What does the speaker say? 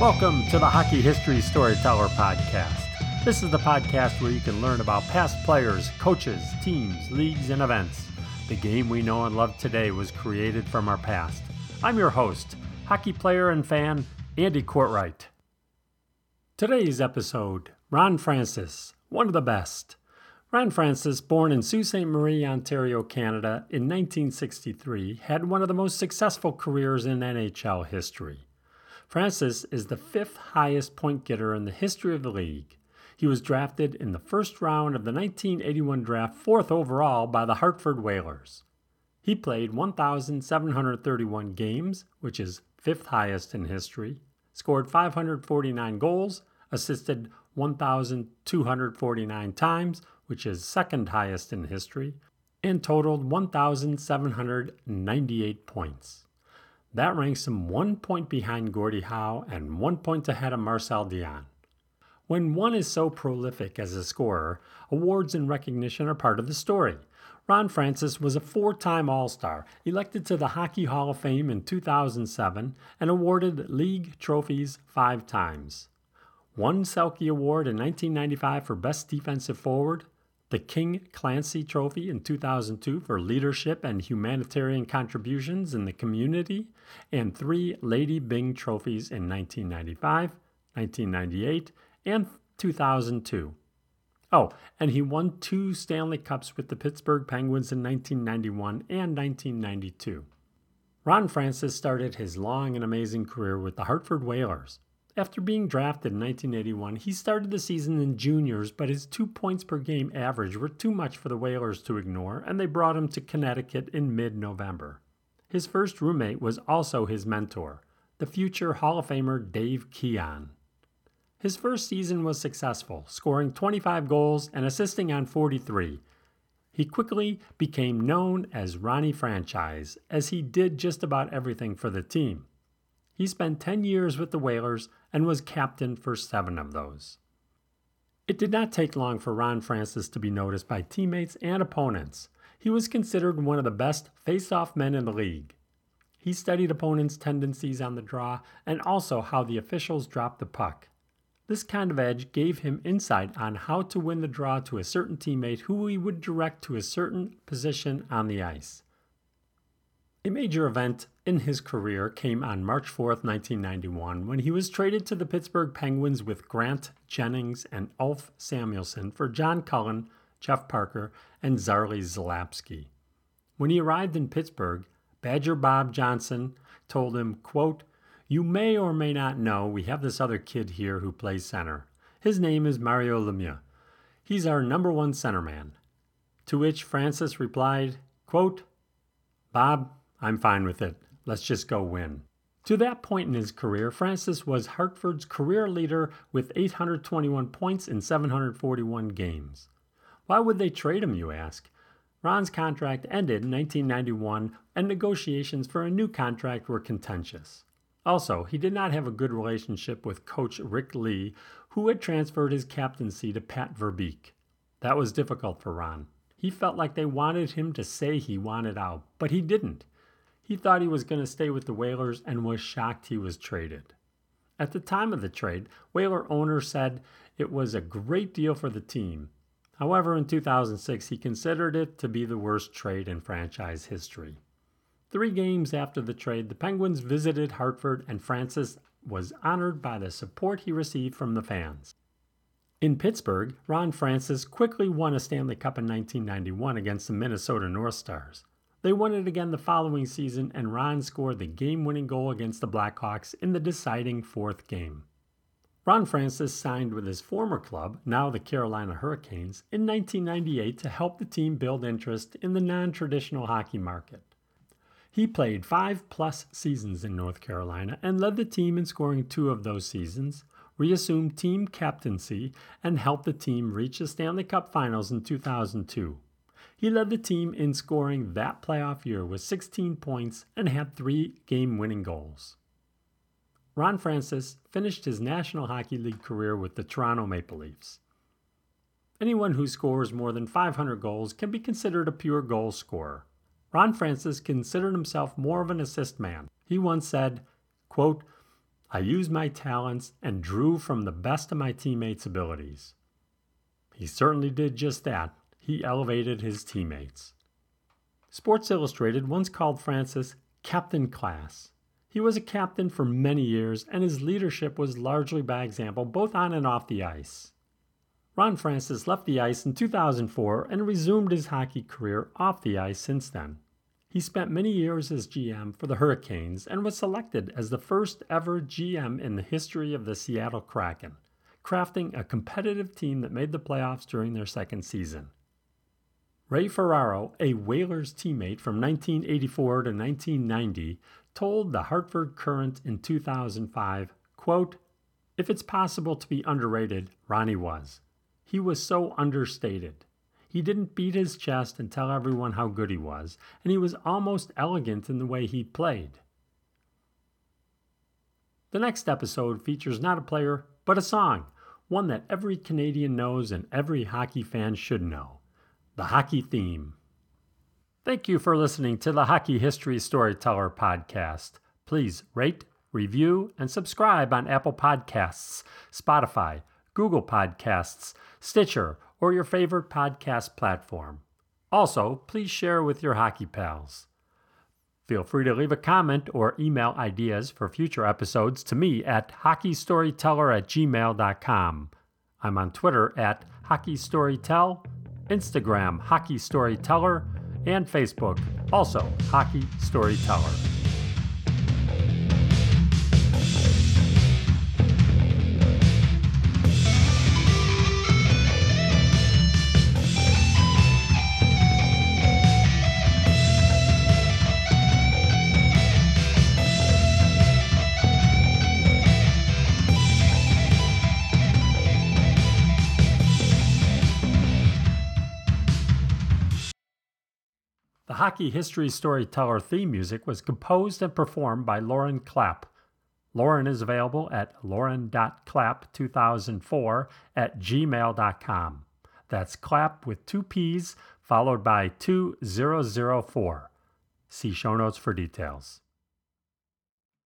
Welcome to the Hockey History Storyteller Podcast. This is the podcast where you can learn about past players, coaches, teams, leagues, and events. The game we know and love today was created from our past. I'm your host, hockey player and fan, Andy Courtwright. Today's episode Ron Francis, one of the best. Ron Francis, born in Sault Ste. Marie, Ontario, Canada in 1963, had one of the most successful careers in NHL history. Francis is the fifth highest point getter in the history of the league. He was drafted in the first round of the 1981 draft, fourth overall, by the Hartford Whalers. He played 1,731 games, which is fifth highest in history, scored 549 goals, assisted 1,249 times, which is second highest in history, and totaled 1,798 points. That ranks him one point behind Gordie Howe and one point ahead of Marcel Dionne. When one is so prolific as a scorer, awards and recognition are part of the story. Ron Francis was a four time All Star, elected to the Hockey Hall of Fame in 2007, and awarded league trophies five times. One Selke Award in 1995 for Best Defensive Forward, the King Clancy Trophy in 2002 for leadership and humanitarian contributions in the community, and three Lady Byng trophies in 1995, 1998, and 2002. Oh, and he won two Stanley Cups with the Pittsburgh Penguins in 1991 and 1992. Ron Francis started his long and amazing career with the Hartford Whalers. After being drafted in 1981, he started the season in juniors, but his two points per game average were too much for the Whalers to ignore, and they brought him to Connecticut in mid November. His first roommate was also his mentor, the future Hall of Famer Dave Keon. His first season was successful, scoring 25 goals and assisting on 43. He quickly became known as Ronnie Franchise, as he did just about everything for the team. He spent 10 years with the Whalers and was captain for seven of those. It did not take long for Ron Francis to be noticed by teammates and opponents. He was considered one of the best face-off men in the league. He studied opponents' tendencies on the draw and also how the officials dropped the puck. This kind of edge gave him insight on how to win the draw to a certain teammate who he would direct to a certain position on the ice. A major event in his career came on March 4, 1991, when he was traded to the Pittsburgh Penguins with Grant Jennings and Ulf Samuelsson for John Cullen, Jeff Parker, and Zarley Zalapski. When he arrived in Pittsburgh, Badger Bob Johnson told him, quote, You may or may not know we have this other kid here who plays center. His name is Mario Lemieux. He's our number one centerman. To which Francis replied, quote, Bob, I'm fine with it. Let's just go win. To that point in his career, Francis was Hartford's career leader with 821 points in 741 games. Why would they trade him, you ask? Ron's contract ended in 1991, and negotiations for a new contract were contentious. Also, he did not have a good relationship with coach Rick Ley, who had transferred his captaincy to Pat Verbeek. That was difficult for Ron. He felt like they wanted him to say he wanted out, but he didn't. He thought he was going to stay with the Whalers and was shocked he was traded. At the time of the trade, Whaler owner said it was a great deal for the team. However, in 2006, he considered it to be the worst trade in franchise history. Three games after the trade, the Penguins visited Hartford, and Francis was honored by the support he received from the fans. In Pittsburgh, Ron Francis quickly won a Stanley Cup in 1991 against the Minnesota North Stars. They won it again the following season, and Ron scored the game winning goal against the Blackhawks in the deciding fourth game. Ron Francis signed with his former club, now the Carolina Hurricanes, in 1998 to help the team build interest in the non traditional hockey market. He played five plus seasons in North Carolina and led the team in scoring two of those seasons, reassumed team captaincy, and helped the team reach the Stanley Cup Finals in 2002. He led the team in scoring that playoff year with 16 points and had three game winning goals. Ron Francis finished his National Hockey League career with the Toronto Maple Leafs. Anyone who scores more than 500 goals can be considered a pure goal scorer. Ron Francis considered himself more of an assist man. He once said, quote, I used my talents and drew from the best of my teammates' abilities. He certainly did just that. He elevated his teammates. Sports Illustrated once called Francis Captain Class. He was a captain for many years, and his leadership was largely by example both on and off the ice. Ron Francis left the ice in 2004 and resumed his hockey career off the ice since then. He spent many years as GM for the Hurricanes and was selected as the first ever GM in the history of the Seattle Kraken, crafting a competitive team that made the playoffs during their second season. Ray Ferraro, a Whalers teammate from 1984 to 1990, told the Hartford Courant in 2005, quote, If it's possible to be underrated, Ronnie was. He was so understated. He didn't beat his chest and tell everyone how good he was, and he was almost elegant in the way he played. The next episode features not a player, but a song, one that every Canadian knows and every hockey fan should know the hockey theme. Thank you for listening to the Hockey History Storyteller podcast. Please rate, review, and subscribe on Apple Podcasts, Spotify, Google Podcasts, Stitcher, or your favorite podcast platform. Also, please share with your hockey pals. Feel free to leave a comment or email ideas for future episodes to me at hockeystoryteller at gmail.com. I'm on Twitter at hockeystorytell, Instagram Hockey Storyteller, and Facebook, also Hockey Storyteller. Hockey History Storyteller theme music was composed and performed by Lauren Clapp. Lauren is available at lauren.clapp2004 at gmail.com. That's clap with two P's followed by 2004. See show notes for details.